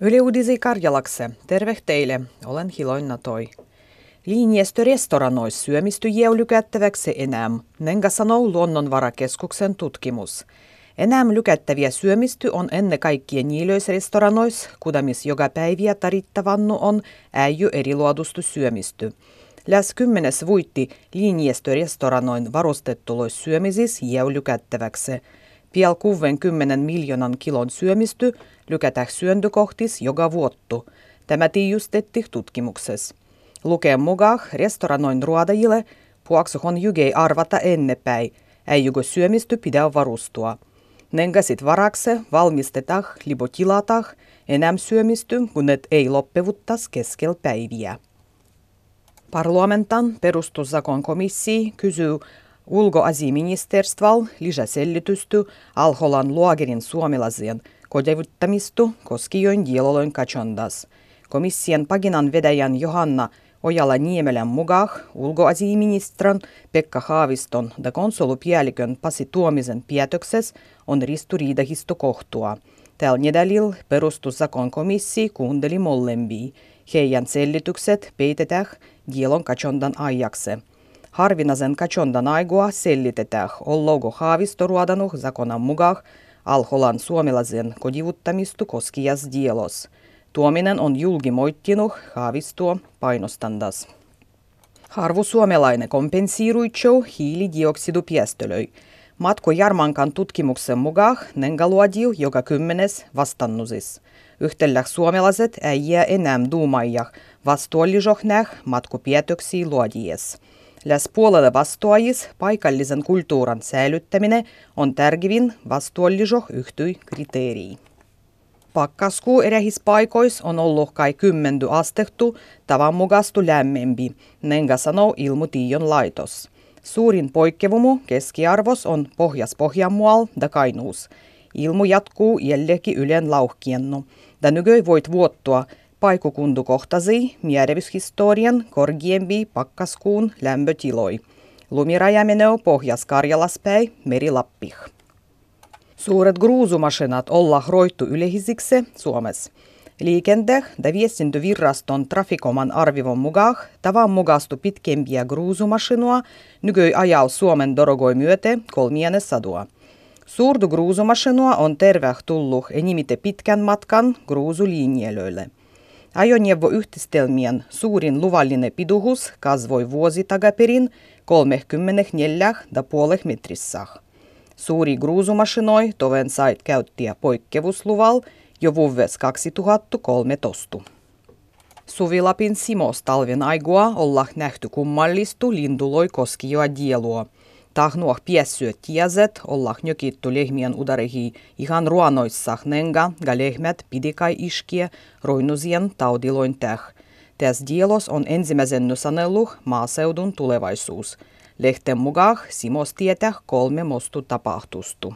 Yle Uudisi Karjalakse. Terve teille. Olen Hiloinna Toi. Linjestö restoranois syömisty lykättäväksi enää, nenga sanoo Luonnonvarakeskuksen tutkimus. Enää lykättäviä syömisty on ennen kaikkea niilöisrestoranois, kudamis joka päiviä tarittavannu on äijy eriluodustu syömisty. Läs kymmenes vuitti linjestörestoranoin varustettulois syömisis lykättäväksi. Piel 60 miljoonan kilon syömisty lykätä syöntökohtis joka vuottu. Tämä tiijustetti tutkimuksessa. Lukeen mukaan restoranoin ruodajille puoksuhon jygei arvata ennepäin, ei jugo syömisty pidä varustua. Nengasit varakse valmistetah libotilatah enää syömisty, kun et ei loppevuttas keskel päiviä. Parlamentan perustussakon komissii kysyy ulkoasiaministerstval lisäselitysty Alholan luogerin suomalaisien kodevuttamistu koskijoin dieloloin kachondas. Komission paginan vedäjän Johanna Ojala Niemelän mukaan ulkoasiaministran Pekka Haaviston ja konsulupäällikön Pasi Tuomisen päätöksessä on ristiriidahisto kohtua. Tällä nedälillä perustussakon komissi kuunteli molempia. Heidän selitykset peitetään dielon kachondan ajaksi. Kachondan aigua sellitetään ollogo haavistoruodanuh zakonan mukaan alholan suomalaisen kodivuttamistu koskias dielos. Tuominen on julgimoittinut haavistuo painostandas. Harvu suomalainen kompensiiruitsou hiilidioksidupiestölöi. Matko Jarmankan tutkimuksen mukaan nengaluodiu joka kymmenes vastannusis. Yhtellä suomalaiset ei jää enää duumaijah vastuollisohnäh matkupietoksi luodies. Läs puolelle vastuajis paikallisen kulttuuran säilyttäminen on tärkevin vastuolliso yhtyi kriteeri. Pakkaskuu erähis paikois on ollut kai kymmenty astehtu tavan mukastu lämmempi, nenga sanoo ilmutiion laitos. Suurin poikkevumu keskiarvos on Pohjas-Pohjanmual da Kainuus. Ilmu jatkuu jällekin ylen lauhkiennu. Da nykyi voit vuottua paikukundukohtasi mierevishistorian korgiempi pakkaskuun lämpötiloi. Lumiraja menee Pohjas-Karjalaspäin Merilappih. Suuret gruusumasinat olla roittu yleisiksi Suomessa. Liikente- ja viestintöviraston trafikoman arvivon mukaan tavan mukastu pitkempiä gruusumasinua ajau Suomen dorogoi myöte kolmiene sadua. Suurtu gruusumasinua on tervetullut enimite pitkän matkan gruusulinjelöille. Ajoneuvoyhdistelmien suurin luvallinen piduhus kasvoi vuosi takaperin 34,5 metrissä. Suuri gruusumasinoi toven sait käyttiä poikkeusluvalla jo vuoves 2013. Suvilapin Simos talven aigua olla nähty kummallistu linduloi koskioa dielua. Tahnuah piessyö tieset olla njökittu lehmien udarehi ihan ruonoissa nenga ga lehmät pidikai iskie roinusien taudiloin täh. Tässä dielos on ensimmäisen sanelluh maaseudun tulevaisuus – Lehten mukaan Simos tietää kolme mostu tapahtustu.